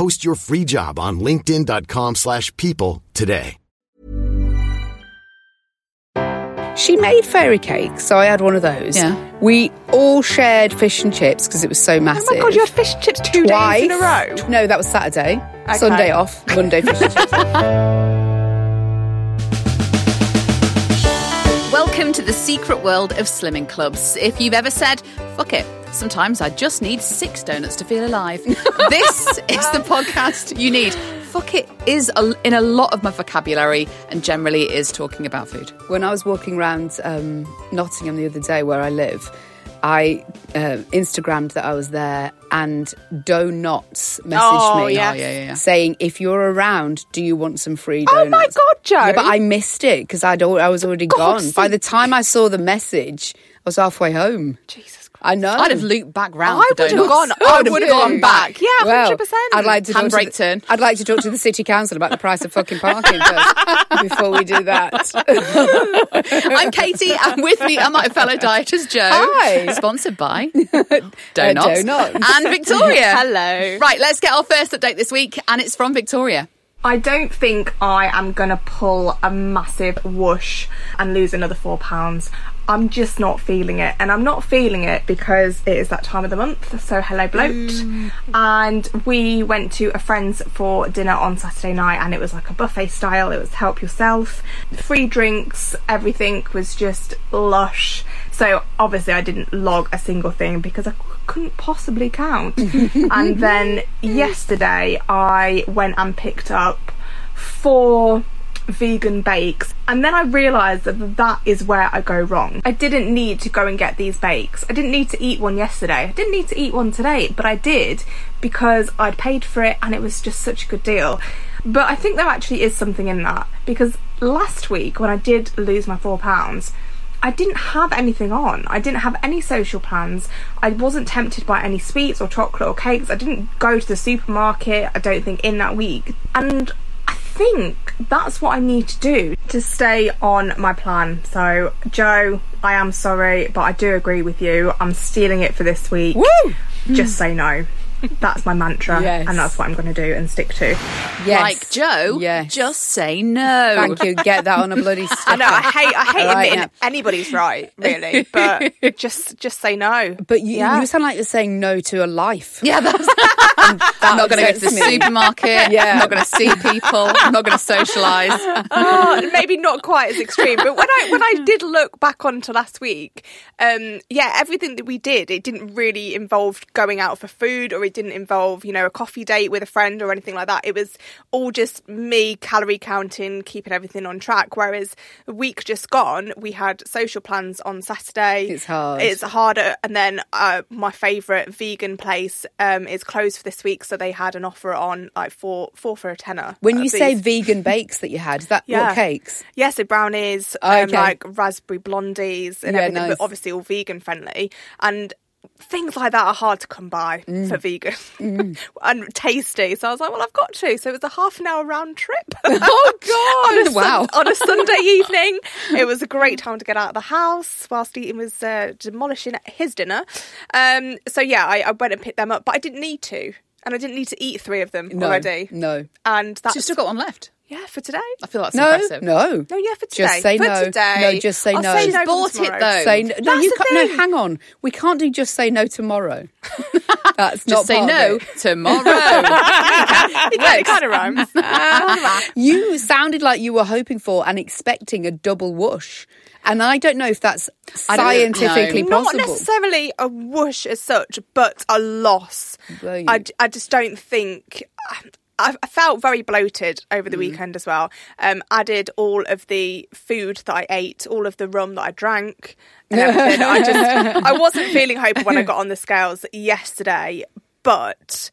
Post your free job on linkedin.com slash people today. She made fairy cakes, so I had one of those. Yeah. We all shared fish and chips because it was so massive. Oh my god, you had fish and chips two Twice. days in a row. No, that was Saturday. Sunday off. Monday fish and chips. Welcome to the secret world of slimming clubs. If you've ever said, fuck it, sometimes I just need six donuts to feel alive, this is the podcast you need. Fuck it is a, in a lot of my vocabulary and generally is talking about food. when I was walking around um, Nottingham the other day, where I live, I uh, Instagrammed that I was there, and Donuts messaged Oh, me yes. Oh, yeah, yeah, yeah. saying, "If you're around, do you want some free donuts?" Oh my God, Jo. Yeah, but I missed it because I'd I was already gone. God's By the time I saw the message, I was halfway home. Jesus Christ. I know. I'd have looped back round I would have gone. I would have gone back. Yeah, Well, hundred percent. I'd like to talk to Handbrake the, turn. I'd like to talk to the city council about the price of fucking parking first before we do that. I'm Katy, and with me are my fellow dieters, Jo. Hi. Sponsored by Uh, Donuts. Donuts. And Victoria. Hello. Right, let's get our first update this week, and it's from Victoria. I don't think I am gonna pull a massive whoosh and lose another four pounds. I'm just not feeling it, and I'm not feeling it because it is that time of the month. So hello, bloat. Mm. And we went to a friend's for dinner on Saturday night, and it was like a buffet style. It was help yourself, free drinks, everything was just lush. So obviously I didn't log a single thing because I couldn't possibly count. and then yesterday I went and picked up four vegan bakes and then I realised that that is where I go wrong. I didn't need to go and get these bakes. I didn't need to eat one yesterday. I didn't need to eat one today, but I did because I'd paid for it and it was just such a good deal. But I think there actually is something in that because last week when I did lose my four pounds, I didn't have anything on. I didn't have any social plans. I wasn't tempted by any sweets or chocolate or cakes. I didn't go to the supermarket, I don't think, in that week. And think that's what I need to do to stay on my plan. So, Jo, I am sorry, but I do agree with you. I'm stealing it for this week. Woo! Just say no. That's my mantra, Yes. and that's what I'm going to do and stick to. Yes. Like Jo, Yes. just say no. Thank you. Get that on a bloody sticker. I know I hate I hate Right, admitting yeah. anybody's right, really, but just just say no. But you, Yeah. you sound like you're saying no to a life. Yeah, that's. I'm not going to go to the me. supermarket. Yeah. I'm not going to see people. I'm not going to socialise. oh, maybe not quite as extreme, but when I when I did look back onto last week, um, yeah, everything that we did, it didn't really involve going out for food, or it didn't involve you know a coffee date with a friend or anything like that. It was all just me calorie counting, keeping everything on track. Whereas a week just gone, we had social plans on Saturday. It's hard. It's harder, and then uh, my favourite vegan place um, is closed for this week, so they had an offer on like four four for a tenner. When you say vegan bakes that you had, is that Yeah. what cakes? Yeah, so brownies, Oh, um, like raspberry blondies and Yeah, everything, nice. but obviously all vegan friendly. And things like that are hard to come by Mm. for vegan and tasty. So I was like, well, I've got to. So it was a half an hour round trip. Oh God! on a, wow. Sun- on a Sunday evening. It was a great time to get out of the house whilst Eaton was uh, demolishing his dinner. Um, so yeah, I, I went and picked them up, but I didn't need to. And I didn't need to eat three of them no, already. no, And that's So you've still got one left. Yeah for today. I feel that's no, impressive. no. No, yeah, for today. Just say for no. Today. No, just say I'll no. Say She's no bought it, though. Say no. no you can't. No, hang on. We can't do just say no tomorrow. That's Just not say no tomorrow. it kind of rhymes. You sounded like you were hoping for and expecting a double whoosh. And I don't know if that's I don't scientifically Not necessarily a whoosh as such, but a loss. I, I just don't think. I, I felt very bloated over Mm. the weekend as well. Um, added all of the food that I ate, all of the rum that I drank, and everything. I just I wasn't feeling hopeful when I got on the scales yesterday, but.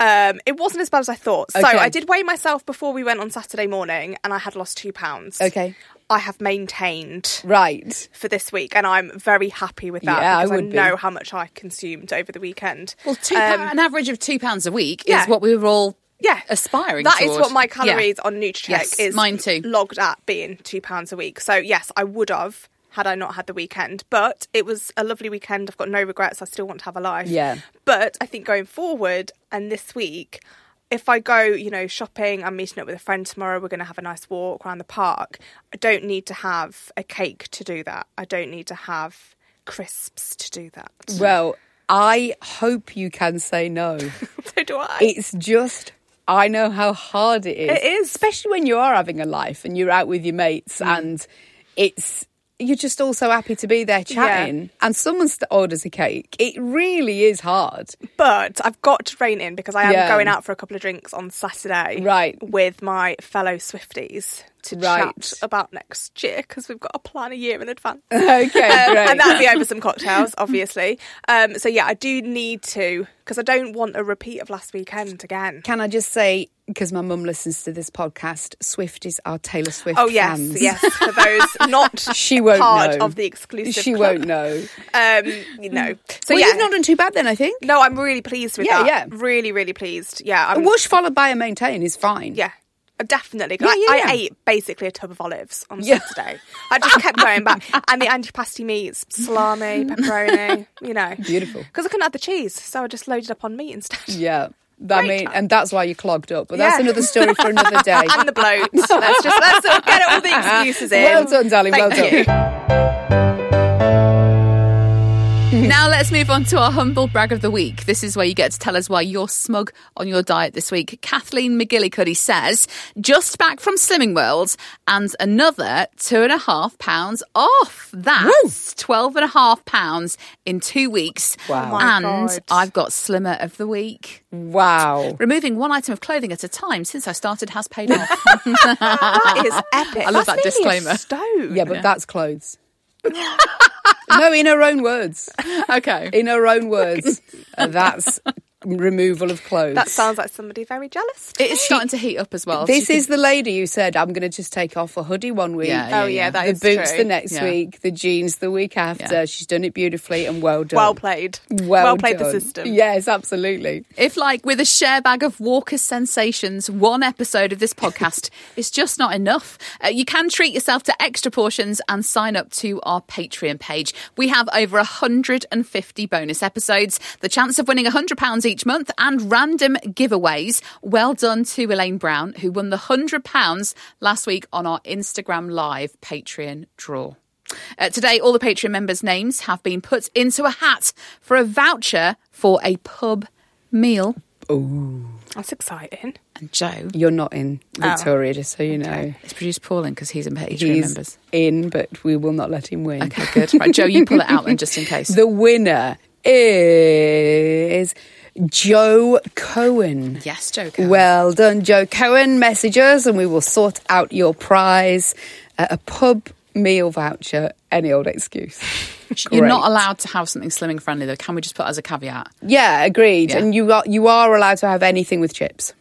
Um, it wasn't as bad as I thought. So Okay. I did weigh myself before we went on Saturday morning, and I had lost two pounds. Okay. I have maintained Right. for this week, and I'm very happy with that Yeah, I because I, would be. know how much I consumed over the weekend. well, two Um, pound, an average of two pounds a week yeah. is what we were all yeah, aspiring. That is toward. what my Yeah. calories on Nutracheck Yes, is mine too. logged at being two pounds a week. So yes, I would have had I not had the weekend, but it was a lovely weekend. I've got no regrets. I still want to have a life. Yeah. But I think going forward and this week. If I go, you know, shopping, I'm meeting up with a friend tomorrow, we're going to have a nice walk around the park. I don't need to have a cake to do that. I don't need to have crisps to do that. Well, I hope you can say no. so do I. It's just I know how hard it is. It is. especially when you are having a life and you're out with your mates, Mm. and it's you're just all so happy to be there chatting. And someone orders a cake. It really is hard. But I've got to rein in because I am Yeah. going out for a couple of drinks on Saturday. Right. With my fellow Swifties to Right. chat about next year because we've got a plan a year in advance. Okay, Um, great. and that'll be over some cocktails, obviously. Um, so yeah, I do need to because I don't want a repeat of last weekend again. Can I just say, because my mum listens to this podcast, Swifties are Taylor Swift Oh yes, fans. yes. For those not She won't part know. of the exclusive, She club. won't know. Um, you know. So well, yeah, you've not done too bad then, I think. no, I'm really pleased with Yeah, that. yeah. Really, really pleased. Yeah, A I'm whoosh followed by a maintain is fine. Yeah. Definitely. Yeah, I, yeah, I yeah. ate basically a tub of olives on. Saturday. I just kept going back. And the antipasti meats, salami, pepperoni, you know. Beautiful. Because I couldn't have the cheese, so I just loaded up on meat instead. Yeah. I Great mean, time. and that's why you're clogged up. But that's another story for another day. And the bloat. let's just let's all get all the excuses in. Well done, darling. Thank well you. Done. Now let's move on to our humble brag of the week. This is where you get to tell us why you're smug on your diet this week. Kathleen McGillicuddy says, just back from Slimming World and another two and a half pounds off. That's twelve and a half and a half pounds in two weeks. Wow. Oh and God. I've got Slimmer of the Week. Wow. Removing one item of clothing at a time since I started has paid off. That is epic. I love That's that disclaimer. stone. Yeah, but that's clothes. No, in her own words. okay. In her own words. that's removal of clothes. That sounds like somebody very jealous. It is starting to heat up as well. This She is the lady who said, I'm going to just take off a hoodie one week. Yeah, oh yeah, that the boots true. the next week, the jeans the week after. She's done it beautifully and well done. Well played. Well, played done. the system. Yes, absolutely. If, like, with a share bag of Walker's sensations, one episode of this podcast is just not enough, uh, you can treat yourself to extra portions and sign up to our Patreon page. We have over 150 bonus episodes, the chance of winning £100 each month, and random giveaways. Well done to Elaine Brown, who won the £100 last week on our Instagram Live Patreon draw. Uh, today, all the Patreon members' names have been put into a hat for a voucher for a pub meal. Ooh. That's exciting. And Jo You're not in Victoria, just so you know. It's produced Pauline because he's in Patreon He's members. in, but we will not let him win. Okay, good. Right, Jo, you pull it out then, just in case. The winner is Joe Cohen. yes, Joe. Cohen. Well done, Joe Cohen. Message us and we will sort out your prize. A pub meal voucher, any old excuse. You're not allowed to have something slimming friendly though. Can we just put as a caveat? Yeah, agreed. Yeah. And you are you are allowed to have anything with chips.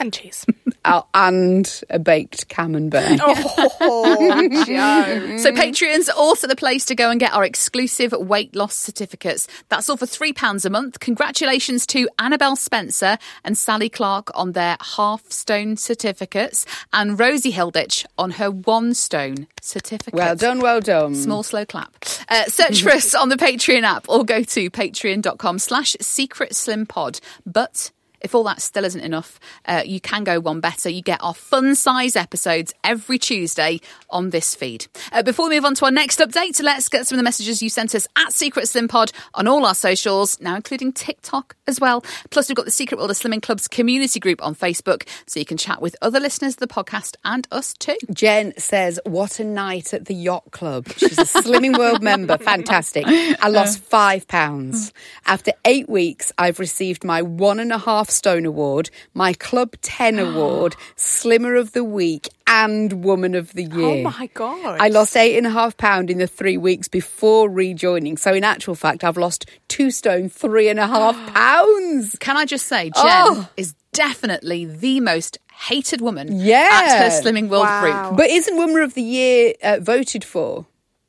And cheese. Uh, and a baked camembert. Oh, Jo. So Patreon's also the place to go and get our exclusive weight loss certificates. That's all for three pounds a month. Congratulations to Annabelle Spencer and Sally Clark on their half stone certificates, and Rosie Hilditch on her one stone certificate. Well done, well done. Small slow clap. Uh, search for us on the Patreon app or go to patreon.com slash secret slim pod. But If all that still isn't enough, uh, you can go one better. You get our fun size episodes every Tuesday on this feed. Uh, before we move on to our next update, let's get some of the messages you sent us at Secret Slim Pod on all our socials, now including TikTok as well. Plus, we've got the Secret World of Slimming Club's community group on Facebook, so you can chat with other listeners of the podcast and us too. Jen says, What a night at the yacht club. She's a Slimming World member. Fantastic. I lost five pounds. After eight weeks, I've received my one and a half stone award, my Club 10 award, Slimmer of the Week, and Woman of the Year. Oh my God. I lost eight and a half pound in the three weeks before rejoining. So, in actual fact, I've lost two stone, three and a half pounds. Can I just say, Jen Oh. is definitely the most hated woman Yeah. at her Slimming World Wow. group. But isn't Woman of the Year uh, voted for?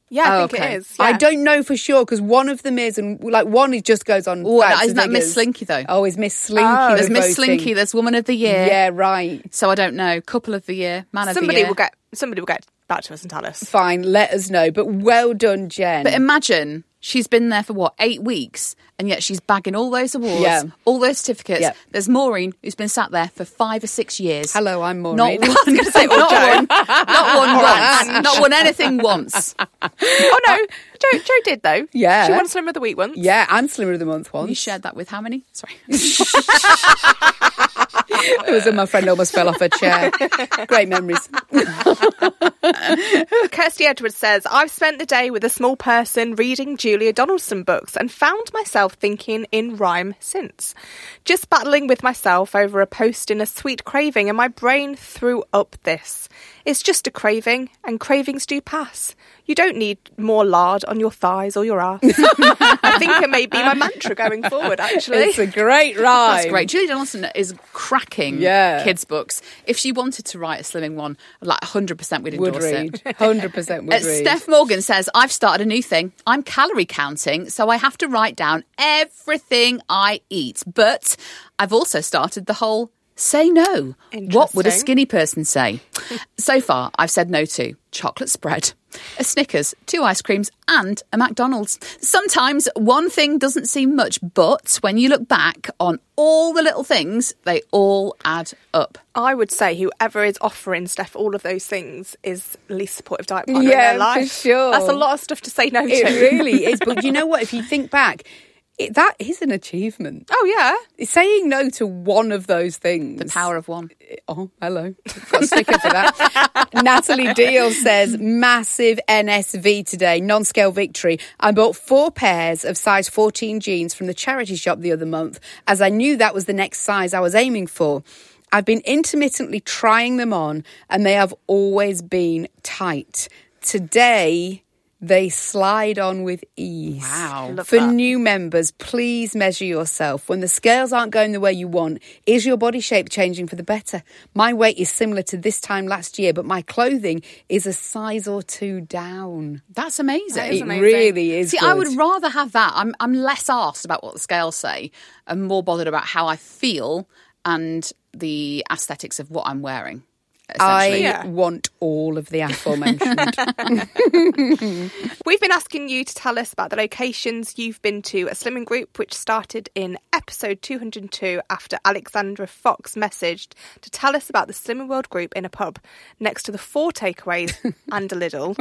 Yeah, I Oh, think okay. it is. I don't know for sure because one of them is, and like one is just goes on. Oh, isn't that Miss. Slinky, though? Oh, is Miss Slinky? Oh. the There's Miss voting? Slinky, there's Woman of the Year. Yeah, right. So I don't know. Couple of the Year, Man of Somebody the Year. Somebody will get somebody will get back to us and tell us. Fine, let us know. But well done, Jen. But imagine she's been there for what eight weeks, and yet she's bagging all those awards, Yeah. all those certificates. Yeah. There's Maureen who's been sat there for five or six years. Hello, I'm Maureen. Not one, I was say not one, not one once, not won anything once. oh no, Jo, Jo did though. Yeah. she won Slimmer of the Week once. yeah, and Slimmer of the Month once. You shared that with how many? Sorry. It was when my friend almost fell off her chair. Great memories. Kirsty Edwards says, I've spent the day with a small person reading Julia Donaldson books and found myself thinking in rhyme since. Just battling with myself over a post in a sweet craving, and my brain threw up this. It's just a craving, and cravings do pass. You don't need more lard on your thighs or your ass. I think it may be my mantra going forward, actually. It's a great ride. That's great. Julie Donaldson is cracking Yeah. kids' books. If she wanted to write a slimming one, like 100% we'd Would endorse read. it. 100% would Uh, read. Steph Morgan says, I've started a new thing. I'm calorie counting, so I have to write down everything I eat. But I've also started the whole say no. What would a skinny person say? so far, I've said no to chocolate spread, a Snickers, two ice creams, and a McDonald's. Sometimes one thing doesn't seem much, but when you look back on all the little things, they all add up. I would say whoever is offering Steph all of those things is least supportive diet partner in Yeah, their life. for sure. That's a lot of stuff to say no to. It really is. But you know what? If you think back, it, that is an achievement. Oh yeah. Saying no to one of those things. The power of one. Eh, oh, hello. Got a sticker for that. Natalie Deal says, massive NSV today, non scale victory. I bought four pairs of size 14 jeans from the charity shop the other month, as I knew that was the next size I was aiming for. I've been intermittently trying them on, and they have always been tight. Today, they slide on with ease. Wow. Love For that. new members, please measure yourself. When the scales aren't going the way you want, is your body shape changing for the better? My weight is similar to this time last year, but my clothing is a size or two down. That's amazing. That is It amazing. really is. See, I would rather have that. I'm I'm less asked about what the scales say and more bothered about how I feel and the aesthetics of what I'm wearing. I Yeah. want all of the aforementioned. We've been asking you to tell us about the locations you've been to at Slimming Group, which started in episode 202 after Alexandra Fox messaged to tell us about the Slimming World Group in a pub next to the four takeaways and a Lidl.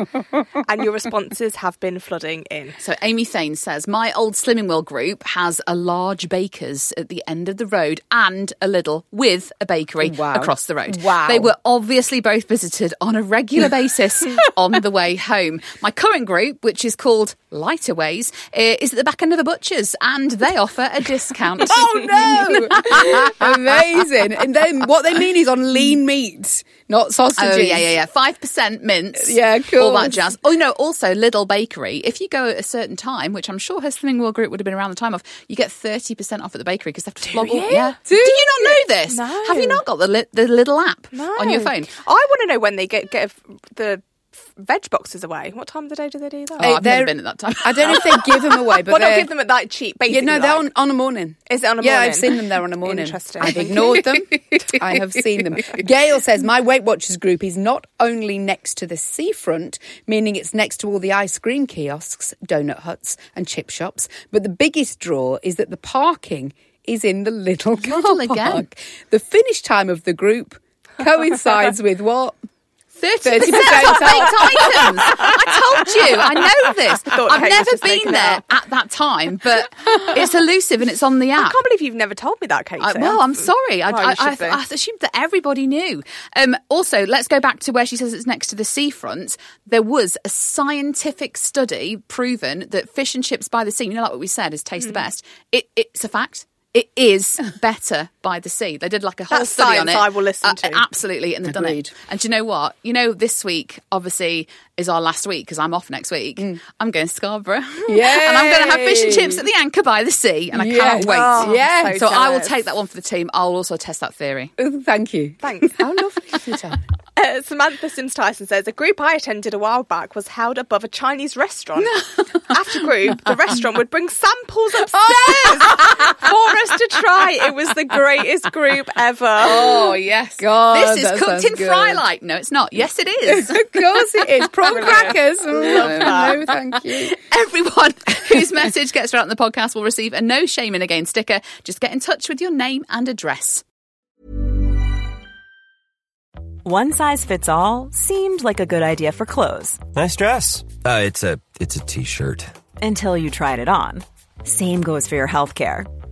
and your responses have been flooding in. So Amy Thane says, My old Slimming World group has a large baker's at the end of the road and a Lidl with a bakery Wow. across the road. Wow. They were obviously both visited on a regular basis on the way home. My current group, which is called Lighter Ways, eh, is at the back end of a butcher's and they offer a discount. oh no! Amazing. And then what they mean is on lean meat, not sausages. Oh yeah, yeah, yeah. Five percent mince. Yeah, cool. All that jazz. Oh no, also Lidl Bakery. If you go at a certain time, which I'm sure her Slimming World group would have been around the time of, you get thirty percent off at the bakery because they have to flog all. you? Yeah. Do Do you not know this? No. Have you not got the li- the Lidl app on your phone? I want to know when they get, get the veg boxes away. What time of the day do they do that? Oh, I've they're- never been at that time. I don't know if they give them away, but Well, not they're- give them at that cheap. Yeah, Basically, no, they're like- on, on a morning. Is it on a morning? Yeah. I've seen them there on a morning. Interesting. I've ignored them. I have seen them. Gail says my Weight Watchers group is not only next to the seafront, meaning it's next to all the ice cream kiosks, donut huts, and chip shops, but the biggest draw is that the parking is in the Lidl car Lidl park. again. The finish time of the group coincides with what? 30% 30% off baked items. I told you, I know this. thought I've Kate was never just been making it there up. at that time, but it's elusive and it's on the app. I app. can't believe you've never told me that, Kate. I, well, I'm sorry. I, Oh, you I, should I, be. I assumed that everybody knew. Um, also, let's go back to where she says it's next to the seafront. There was a scientific study proven that fish and chips by the sea, you know, like what we said, is Hmm. taste the best. It, it's a fact. It is better by the sea. They did like a whole That's study on science it. I will listen Uh, to. absolutely, and they've done it. And do you know what? You know, this week obviously is our last week because I'm off next week. I'm going to Scarborough, yeah, and I'm going to have fish and chips at the Anchor by the sea, and I Yes. can't wait. Oh, Yes. So so I will take that one for the team. I'll also test that theory. Oh, thank you. Thanks. How lovely of you, Tom. Uh, Samantha Sims Tyson says a group I attended a while back was held above a Chinese restaurant. After group, the restaurant would bring samples upstairs for us to try. It was the greatest group ever. Oh yes, God, this is cooked in good. fry light. No, it's not. Yes, it is. Of course it is. Prawn crackers. Love. No, thank you. Everyone whose message gets read out in the podcast will receive a no shame shaming again sticker. Just get in touch with your name and address. One size fits all seemed like a good idea for clothes Nice dress. Uh, it's a it's a t-shirt. until you tried it on. Same goes for your healthcare.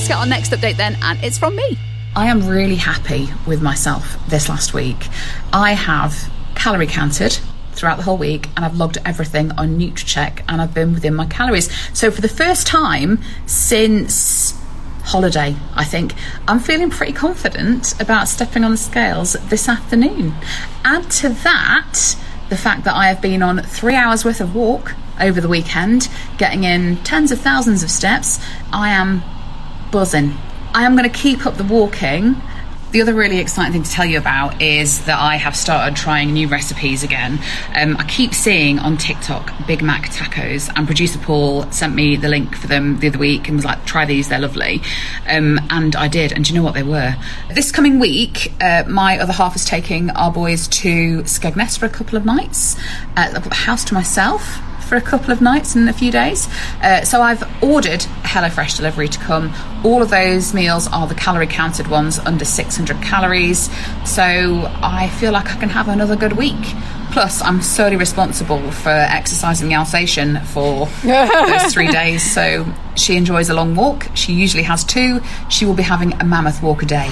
Let's get our next update then, and it's from me. I am really happy with myself this last week. I have calorie counted throughout the whole week and I've logged everything on Nutracheck and I've been within my calories. So for the first time since holiday, I think, I'm feeling pretty confident about stepping on the scales this afternoon. Add to that the fact that I have been on three hours worth of walk over the weekend, getting in tens of thousands of steps. I am buzzing. I am going to keep up the walking. The other really exciting thing to tell you about is that I have started trying new recipes again. Um, I keep seeing on TikTok Big Mac tacos, and producer Paul sent me the link for them the other week and was like, try these, they're lovely. Um, and I did, and do you know what they were? This coming week, uh, my other half is taking our boys to Skegness for a couple of nights. Uh, I've got the house to myself for a couple of nights and a few days. Uh, so I've ordered HelloFresh delivery to come. All of those meals are the calorie counted ones under 600 calories. So I feel like I can have another good week. Plus, I'm solely responsible for exercising the Alsatian for those three days. So she enjoys a long walk. She usually has two. She will be having a mammoth walk a day.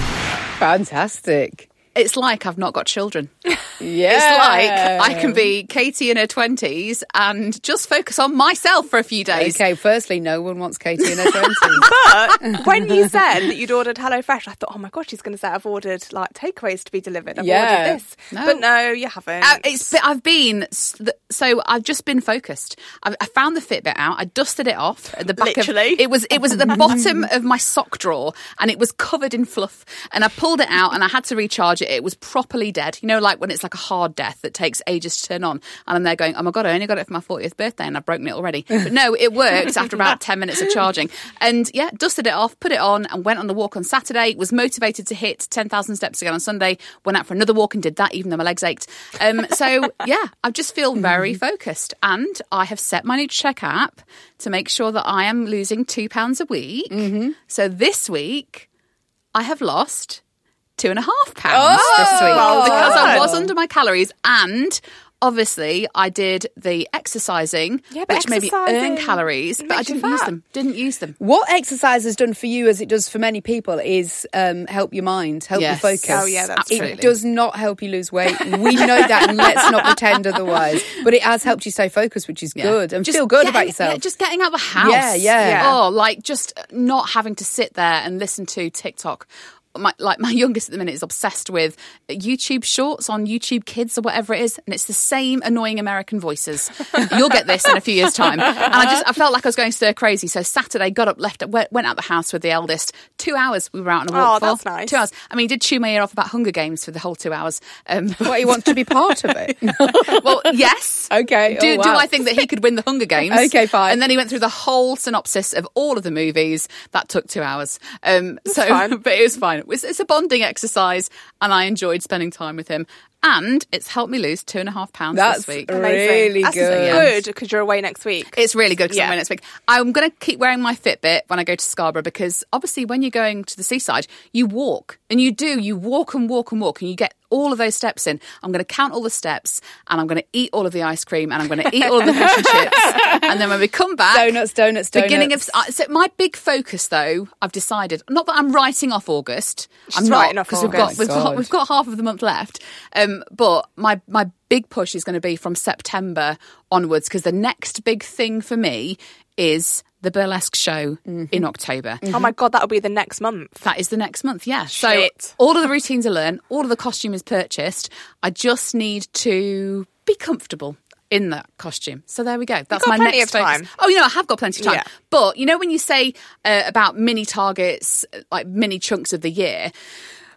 Fantastic. It's like I've not got children. Yeah. It's like I can be Katy in her 20s and just focus on myself for a few days. Okay, firstly, no one wants Katy in her 20s. But when you said that you'd ordered HelloFresh, I thought, oh my gosh, she's going to say I've ordered like takeaways to be delivered. I've Yeah. ordered this, No. but no, you haven't. Uh, it's I've been so I've just been focused. I, I found the Fitbit out. I dusted it off at the back Literally. of it was it was at the bottom of my sock drawer and it was covered in fluff. And I pulled it out and I had to recharge it it, it was properly dead. You know, like when it's like a hard death that takes ages to turn on, and I'm there going, "Oh my god, I only got it for my 40th birthday, and I've broken it already." But no, it worked after about 10 minutes of charging, and yeah, dusted it off, put it on, and went on the walk on Saturday. Was motivated to hit 10,000 steps again on Sunday. Went out for another walk and did that, even though my legs ached. Um, so yeah, I just feel very focused, and I have set my new check app to make sure that I am losing two pounds a week. So this week, I have lost two and a half pounds this week well because I was under my calories and. Obviously, I did the exercising, Yeah, which made me earn exercising calories, but I didn't use them. Didn't use them. What exercise has done for you, as it does for many people, is um, help your mind, help Yes. you focus. Oh, yeah, that's Absolutely. It does not help you lose weight. We know that, and let's not pretend otherwise. But it has helped you stay focused, which is Yeah. good, and Just feel good getting- about yourself. yeah, just getting out of the house. Yeah, yeah. Yeah. Oh, like just not having to sit there and listen to TikTok. My, like my youngest at the minute is obsessed with YouTube shorts on YouTube Kids or whatever it is, and it's the same annoying American voices. You'll get this in a few years' time. And I just I felt like I was going stir crazy. So Saturday, got up, left, went, went out the house with the eldest. Two hours we were out on a walk Oh, for. that's nice. Two hours. I mean, he did chew my ear off about Hunger Games for the whole two hours. Um, what you want to be part of it. well, yes. Okay. Do, Oh, do. I think that he could win the Hunger Games? Okay, fine. And then he went through the whole synopsis of all of the movies. That took two hours. Um, so, fine. but it was fine. It was, it's a bonding exercise, and I enjoyed spending time with him. And it's helped me lose two and a half pounds That's this week. Amazing. really That's good. good because you're away next week. It's really good because I'm away next week. I'm going to keep wearing my Fitbit when I go to Scarborough because obviously when you're going to the seaside, you walk and you do, you walk and walk and walk and you get all of those steps in. I'm going to count all the steps and I'm going to eat all of the ice cream and I'm going to eat all of the fish and chips. And then when we come back, Donuts, donuts, donuts. beginning of uh, so my big focus though, I've decided not that I'm writing off August. I'm not because we've got we've got we've got half of the month left. Um, but my my big push is going to be from September onwards because the next big thing for me is the burlesque show Mm-hmm. in October. Oh my god, that'll be the next month. That is the next month, yeah. So all of the routines are learned, all of the costume is purchased. I just need to be comfortable in that costume. So there we go. That's got my plenty next of focus. time. Oh, you know, I have got plenty of time. Yeah. But you know, when you say uh, about mini targets, like mini chunks of the year.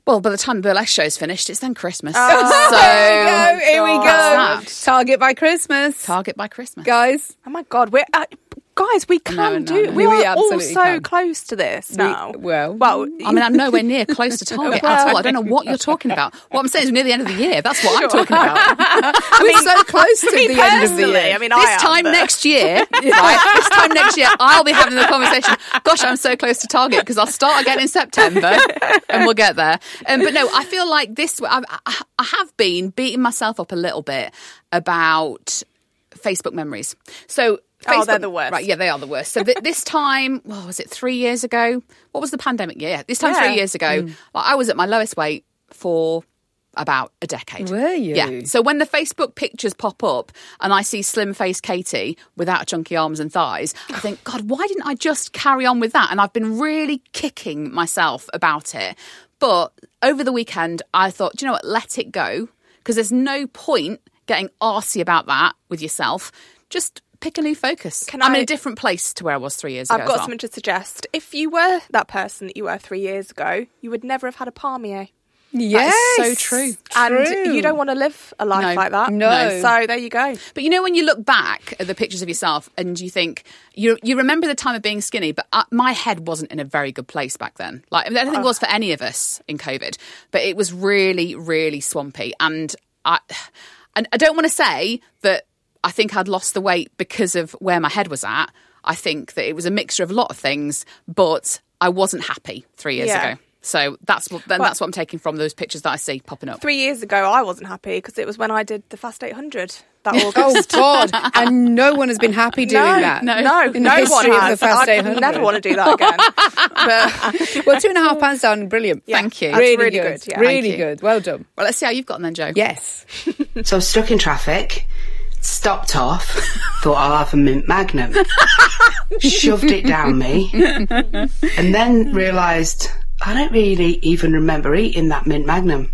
Well, by the time the burlesque show's finished, it's then Christmas. so There we go. Here we go. Target by Christmas. target by Christmas. Guys, Oh my god, we're uh, guys, we can No, no, do. no. We, We are all so can. close to this now. well- well, I mean, I'm nowhere near close to target at all. I don't know what you're talking about. What I'm saying is, we're near the end of the year. That's what I'm talking about. we're so close to the end of the year. I mean, this am, time next year, right? This time next year, I'll be having the conversation. Gosh, I'm so close to target because I'll start again in September, and we'll get there. Um, but no, I feel like this. I, I, I have been beating myself up a little bit about Facebook memories. So. Oh, they're the worst. Right, yeah, they are the worst. So th- this time, what was it, three years ago? What was the pandemic year? Yeah, this time Yeah. three years ago, hmm. like, I was at my lowest weight for about a decade. Were you? Yeah. So when the Facebook pictures pop up and I see slim face Katy without chunky arms and thighs, I think, God, why didn't I just carry on with that? And I've been really kicking myself about it. But over the weekend, I thought, do you know what? Let it go because there's no point getting arsy about that with yourself. Just pick a new focus. Can I'm in a different place to where I was three years ago. I've got well. something to suggest. If you were that person that you were three years ago, you would never have had a palmier. Yes. so true. And True. you don't want to live a life No. like that. No. So there you go. But you know, when you look back at the pictures of yourself and you think you you remember the time of being skinny, but uh, my head wasn't in a very good place back then. Like I don't think it was for any of us in COVID, but it was really, really swampy. And I and I don't want to say that I think I'd lost the weight because of where my head was at. I think that it was a mixture of a lot of things, but I wasn't happy three years Yeah. ago. So that's what then Well- that's what I'm taking from those pictures that I see popping up. Three years ago, I wasn't happy because it was when I did the Fast 800 that Oh August. God! And no one has been happy doing no, that. no, In no, the one history of has. the Fast I 800. never want to do that again. but Well, two and a half pounds down, brilliant. Yeah, Thank you. that's Really, really good. good, yeah. really good. Well done. Well, let's see how you've gotten then, Jo. Yes. So I was stuck in traffic, stopped off, thought I'll have a mint magnum, shoved it down me, and then realised I don't really even remember eating that mint magnum.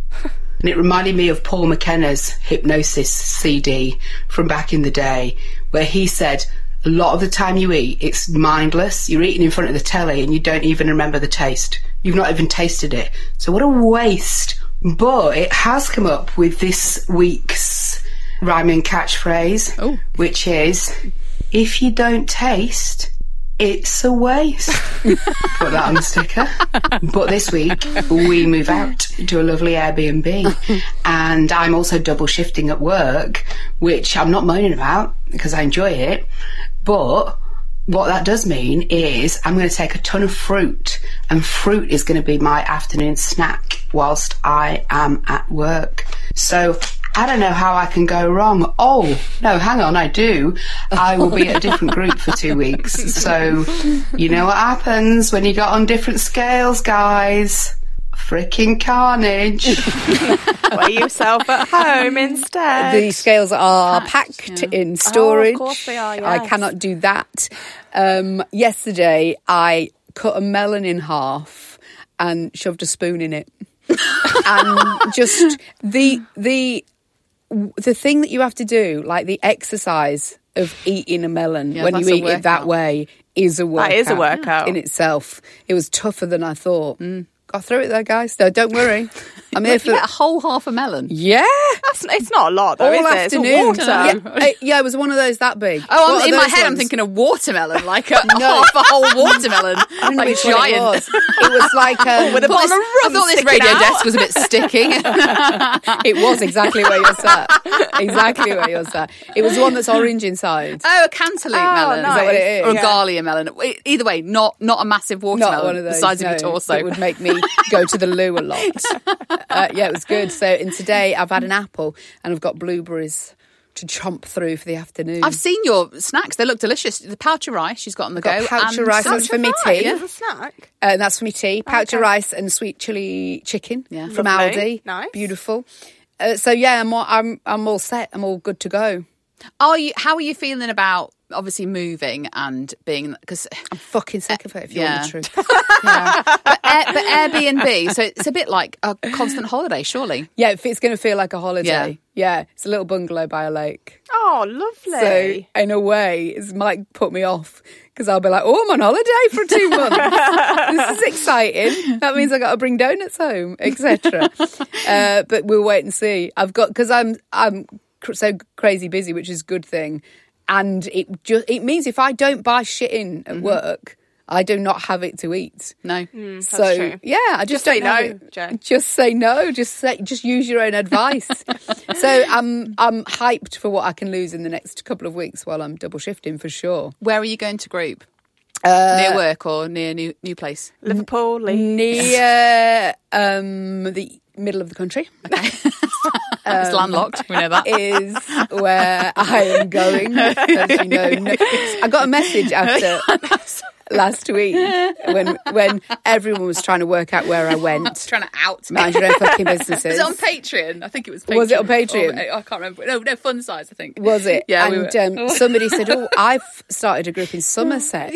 And it reminded me of Paul McKenna's hypnosis CD from back in the day, where he said, a lot of the time you eat, it's mindless. You're eating in front of the telly and you don't even remember the taste. You've not even tasted it. So what a waste But it has come up with this week's rhyming catchphrase, Oh. which is if you don't taste, it's a waste. Put that on the sticker. But this week, we move out to a lovely Airbnb. And I'm also double shifting at work, which I'm not moaning about because I enjoy it. But what that does mean is I'm going to take a ton of fruit, and fruit is going to be my afternoon snack whilst I am at work. So I don't know how I can go wrong. Oh, no, hang on, I do. I will be at a different group for two weeks. So you know what happens when you got on different scales, guys? Freaking carnage. Weigh yourself at home instead. The scales are packed in storage. Oh, course they are, I cannot do that. Um, yesterday, I cut a melon in half and shoved a spoon in it, and just the the the thing that you have to do, like the exercise of eating a melon Yeah, when you eat it that way, is a workout. That is a workout. in itself. It was tougher than I thought. Mm. Got through it there, guys. No, don't worry. I'm here You for get a whole half a melon. yeah. That's, it's not a lot, though, All is it? afternoon. It's all water. Yeah, uh, yeah, it was one of those that big. Oh, What I'm, in my those head, I'm ones? thinking a watermelon, like a No. half a whole watermelon, I don't know like which one giant. It was. It was like um, With a thought bottle this, of I rum thought this sticking radio out. desk was a bit sticky. it was exactly where you're sat. Exactly where you're sat. It was the one that's orange inside. oh, a cantaloupe Oh, melon. Is that what it is? Or a Yeah. Galia melon. E- Either way, not not a massive watermelon Not one of those. the size no, of your torso. That would make me go to the loo a lot. Uh, yeah, it was good. So, and today I've had an apple and I've got blueberries to chomp through for the afternoon. I've seen your snacks; they look delicious. The pouch of rice she's got on the Got go. pouch of rice, that's for me tea. As a snack. Uh, that's for me tea. Pouch of rice and sweet chili chicken Yeah. from Lovely. Aldi. Nice. Beautiful. Uh, so yeah, I'm all, I'm I'm all set. I'm all good to go. Are you? How are you feeling about obviously moving and being because I'm fucking sick of it. If you yeah. want the truth. yeah. but, Air, but Airbnb, so it's a bit like a constant holiday, surely. Yeah, if it's going to feel like a holiday. Yeah. Yeah. it's a little bungalow by a lake. Oh, lovely. So in a way, it might put me off because I'll be like, "Oh, I'm on holiday for two months. this is exciting. That means I got to bring donuts home, etc." uh, but we'll wait and see. I've got because I'm I'm cr- so crazy busy, which is a good thing, and it just it means if I don't buy shit in Mm-hmm. at work. I do not have it to eat. No. so true. yeah, I just, Just say don't no, know. Jo. Just say no. Just say, just use your own advice. so I'm I'm hyped for what I can lose in the next couple of weeks while I'm double shifting for sure. Where are you going to group? Uh, near work or near new new place? Liverpool, Leeds. Near um, the middle of the country it's landlocked. We know that. is where I am going. As you know, No- I got a message after last week when when everyone was trying to work out where I went. trying to out. Mind your own fucking businesses. Was it on Patreon? I think it was. Patreon. Was it on Patreon? Or- I can't remember. No, no, Fun Size. I think. Was it? Yeah, we And were- um, somebody said, "Oh, I've started a group in Somerset."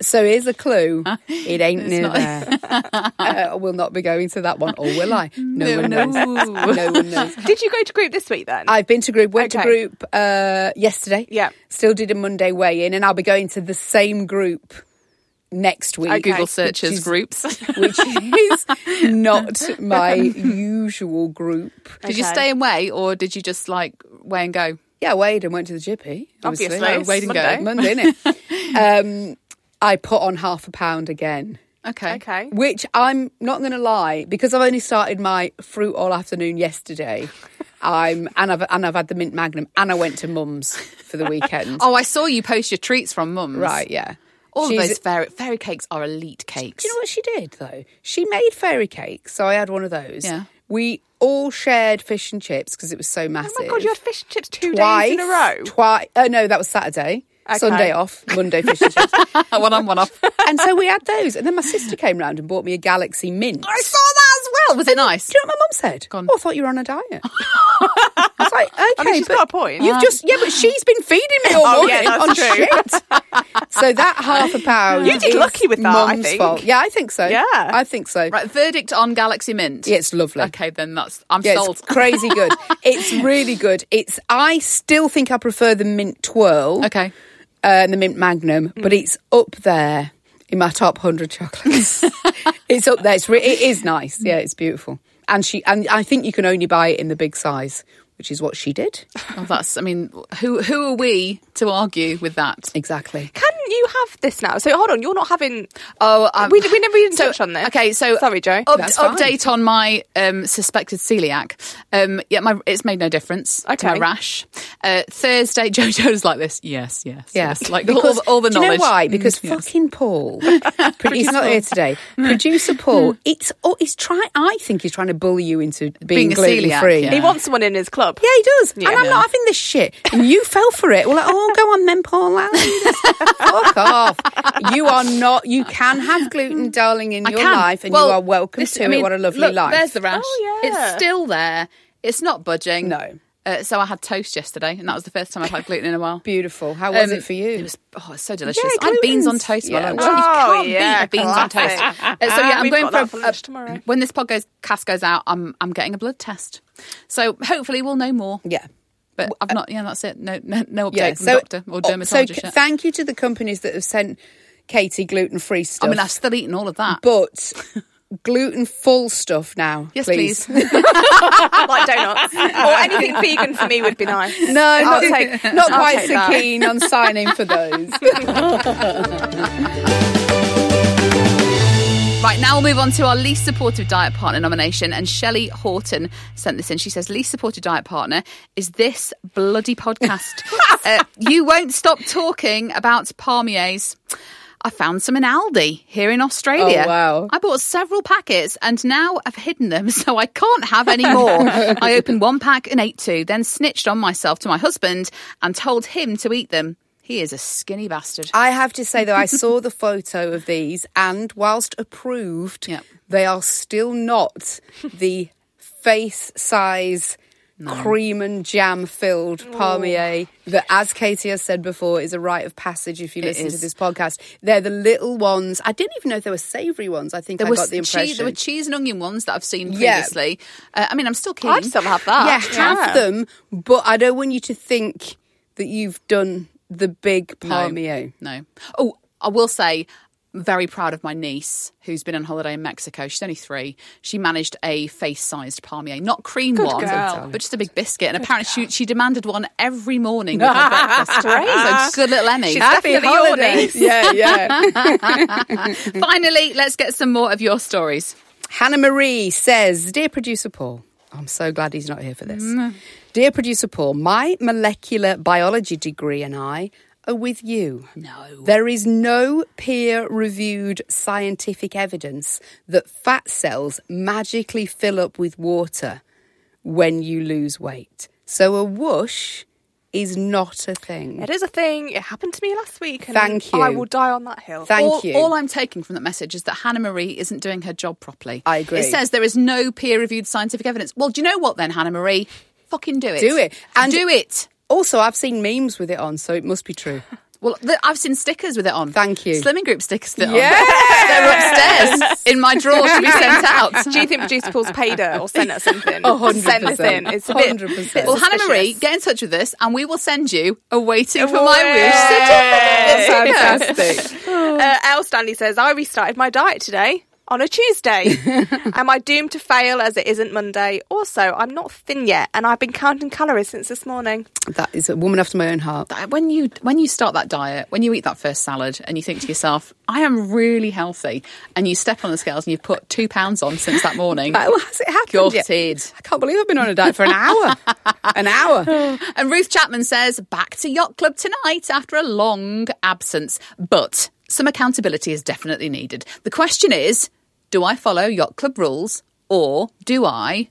So here's a clue: it ain't near not- there. uh, I will not be going to that one, or will I? No, No, one knows. No one knows. Did you go to group this week then? I've been to group. Went to group uh, yesterday. Yeah. Still did a Monday weigh in, and I'll be going to the same group next week. Okay. Google searches is- groups. Which is not my usual group. Did you Okay. stay away or did you just like weigh and go? Yeah, I weighed and went to the GP. Obviously. Oh, weighed and go. Monday. Monday, innit? um, I put on half a pound again. Okay. Okay. Which I'm not going to lie, because I've only started my fruit all afternoon yesterday. I'm and I've and I've had the mint magnum, and I went to Mum's for the weekend. Oh, I saw you post your treats from Mum's. right, yeah. All She's- of those fairy fairy cakes are elite cakes. Do you know what she did though? She made fairy cakes, so I had one of those. Yeah. We all shared fish and chips because it was so massive. Oh my god, you had fish and chips two twice days in a row. Twice. Oh uh, no, that was Saturday. Okay. Sunday off. Monday fish and chips. one on, one off. and so we had those, and then my sister came round and bought me a Galaxy Mint. I saw that as well. Was it nice? Do you know what my mum said? Go on. Oh, I thought you were on a diet. I was like, okay, mean, she's but got a point. You've just yeah, but she's been feeding me all Oh, morning yeah, on true. shit. so that half a pound. You did lucky with that, I think. fault. Yeah, I think so. Yeah. I think so. Right, verdict on Galaxy Mint. Yeah, it's lovely. Okay, then that's I'm Yeah, sold. it's crazy good. it's really good. It's. I still think I prefer the mint twirl. Okay. Uh, and the mint magnum, but Mm. it's up there. in my top hundred chocolates. it's up there. It's re- it is nice. Yeah, it's beautiful. And she and I think you can only buy it in the big size, which is what she did. Oh, that's. I mean, who who are we to argue with that? Exactly. Can you have this now? So hold on, you're not having. Oh, um, we, we never even so- touched on this. Okay, so sorry, Jo. up- That's fine. update on my um, suspected celiac. Um, yeah, my it's made no difference to my Okay. rash. Uh, Thursday, Jojo's like this. Yes, yes, Yeah, yes. Like because all, all the do you knowledge. know why? Mm, Because yes. fucking Paul, he's not here today. Producer Paul, it's oh, he's trying. I think he's trying to bully you into being, Being gluten celiac, free. yeah. he wants someone in his club. Yeah, he does. Yeah. And I'm not having this shit. And you fell for it. We're like, oh, go on then, Paul. I'll do this. Fuck off. You are not, you can have gluten, darling, in I your can. life, and Well, you are welcome this- to I mean, it. What a lovely look, life. There's the rash. Oh, yeah. It's still there. It's not budging. No. Uh, so I had toast yesterday, and that was the first time I've had gluten in a while. Beautiful. How was Um, it for you? It was oh, it's so delicious. Yeah, I had beans on toast. yeah, well- you Oh, can't yeah, beat a beans on toast. Uh, so yeah, I'm going for, a, a- tomorrow. when this podcast cast goes out. I'm I'm getting a blood test. So hopefully we'll know more. yeah. But I've uh, not. Yeah, that's it. No, no, no update Yeah. from the doctor or oh, dermatologist. so yet. thank you to the companies that have sent Katy gluten free stuff. I mean, I've still eaten all of that. but gluten full stuff now. yes, please. please. like donuts or anything vegan for me would be nice. No, I'll not, take- not I'll quite take so that. keen on signing for those. Right, now we'll move on to our least supportive diet partner nomination. And Shelley Horton sent this in. She says, least supportive diet partner is this bloody podcast. uh, you won't stop talking about palmiers. I found some in Aldi here in Australia. Oh, wow. I bought several packets and now I've hidden them, so I can't have any more. I opened one pack and ate two, then snitched on myself to my husband and told him to eat them. He is a skinny bastard. I have to say though, I saw the photo of these, and whilst approved, Yep. they are still not the face size. Cream and jam filled palmier that, as Katy has said before, is a rite of passage if you It listen to this podcast. They're the little ones. I didn't even know if they were savoury ones. I think There I was got the impression. cheese, there were cheese and onion ones that I've seen Yeah. previously. Uh, I mean, I'm still keen. I'd still have that. yeah, have them, but I don't want you to think that you've done the big No. palmier. No. Oh, I will say, very proud of my niece who's been on holiday in Mexico. She's only three. She managed a face-sized palmier, not cream one, girl. but just a big biscuit. And apparently, she, she demanded one every morning with her breakfast. So good little Emmy. She's your niece. Yeah, yeah. Finally, let's get some more of your stories. Hannah Marie says, Dear producer Paul, I'm so glad he's not here for this. Mm. Dear producer Paul, my molecular biology degree and I are with you. No. There is no peer reviewed scientific evidence that fat cells magically fill up with water when you lose weight. So a whoosh is not a thing. It is a thing. It happened to me last week. And Thank you. I will die on that hill. Thank all, you. all I'm taking from that message is that Hannah Marie isn't doing her job properly. I agree. It says there is no peer reviewed scientific evidence. Well, do you know what then, Hannah Marie? Fucking do it. Do it. And- do it. Also, I've seen memes with it on, so it must be true. Well, th- I've seen stickers with it on. Thank you. Slimming group stickers still on. They're upstairs in my drawer to be sent out. Do you think producer Paul's paid her or sent her something? A hundred Send this percent. in. It's a bit. Hundred percent. bit Well, Hannah Marie, get in touch with us and we will send you a waiting for my wish certificate. Fantastic. Uh, L. Stanley says, I restarted my diet today on a Tuesday. Am I doomed to fail as it isn't Monday? Also, I'm not thin yet and I've been counting calories since this morning. That is a woman after my own heart. When you when you start that diet, when you eat that first salad, and you think to yourself, "I am really healthy," and you step on the scales and you've put two pounds on since that morning, Oh, has it happened? yet? gutted. I can't believe I've been on a diet for an hour. an hour. And Ruth Chapman says, back to Yacht Club tonight after a long absence. But some accountability is definitely needed. The question is do I follow Yacht Club rules or do I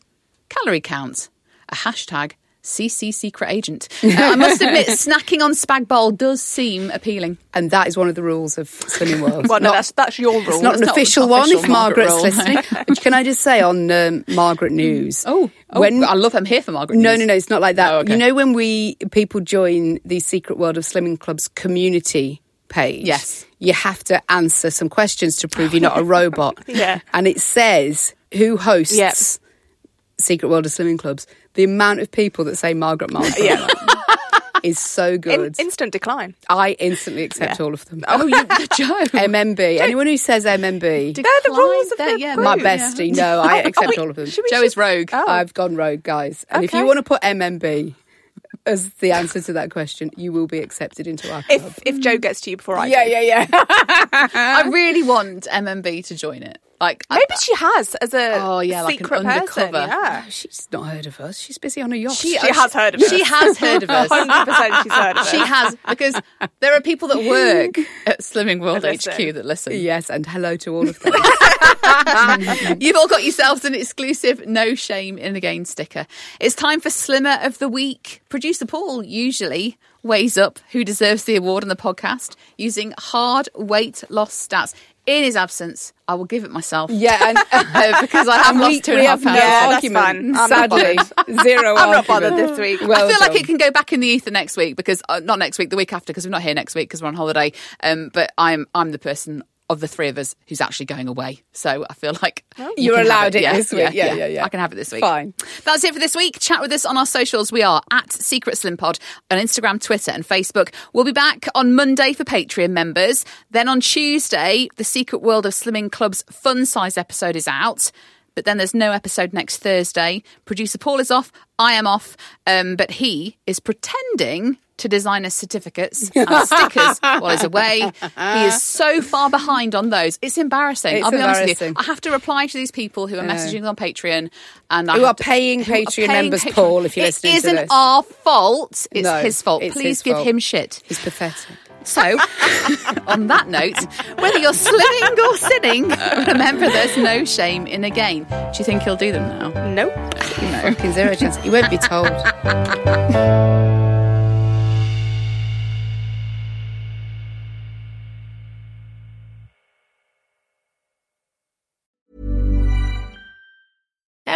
calorie count? A hashtag CC secret agent. Uh, I must admit, snacking on spag bol does seem appealing. And that is one of the rules of Slimming World. Well, no, Not- that's, that's your rule. it's not an not official an one official if Margaret's rule. listening. Can I just say on um, Margaret News? Oh, oh when I love I'm here for Margaret. No, News. no, no, it's not like that. Oh, okay. You know when we people join the Secret World of Slimming Club's community page? Yes. You have to answer some questions to prove you're not a robot. Yeah. And it says who hosts Yep. Secret World of Slimming Clubs. The amount of people that say Margaret Margaret. Yeah. is so In- good. instant decline. I instantly accept Yeah. all of them. Oh, you, Jo. MMB. Anyone who says MMB, They're the rules of the yeah, my yeah. bestie. No, I oh, accept we- all of them. Jo is rogue. Oh. I've gone rogue, guys. And if you want to put MMB as the answer to that question, you will be accepted into our club. If if Jo gets to you before I yeah, do. yeah, yeah. I really want MMB to join it. Like, I- Maybe she has as a Oh, yeah, like an secret person. undercover. Yeah. She's not heard of us. She's busy on a yacht. She has heard of us. She has heard of us. 100% she's heard of us. She has because there are people that work at Slimming World HQ that listen. Yes, and hello to all of them. You've all got yourselves an exclusive No Shame in the Game sticker. It's time for Slimmer of the Week. Producer Paul usually weighs up who deserves the award on the podcast using hard weight loss stats. In his absence, I will give it myself. yeah, and Uh, because I have lost we, two and a half have no pounds. Yeah, argument. Sadly, zero. I'm not bothered argument. this week. Well I feel like it can go back in the ether next week because uh, not next week, the week after, because we're not here next week because we're on holiday. Um, but I'm I'm the person of the three of us who's actually going away, so I feel like you Oh. You're allowed it this week. Yeah, yeah, yeah. I can have it this week. Fine. That's it for this week. Chat with us on our socials. We are at Secret Slim Pod on Instagram, Twitter, and Facebook. We'll be back on Monday for Patreon members. Then on Tuesday, the Secret World of Slimming Club's fun size episode is out. But then there's no episode next Thursday. Producer Paul is off. I am off. Um, but he is pretending to design us certificates uh, and stickers while he's away. He is so far behind on those. It's embarrassing. It's I'll be honest with you. I have to reply to these people who are messaging on Patreon and Who are to- paying who are Patreon paying members, Patreon- Paul, if you're It listening to isn't this. our fault. It's No, his fault. it's Please his give fault. him shit. He's pathetic. So, on that note, whether you're slimming or sinning, remember there's no shame in a game. Do you think he'll do them now? Nope. Fucking zero chance. He won't be told.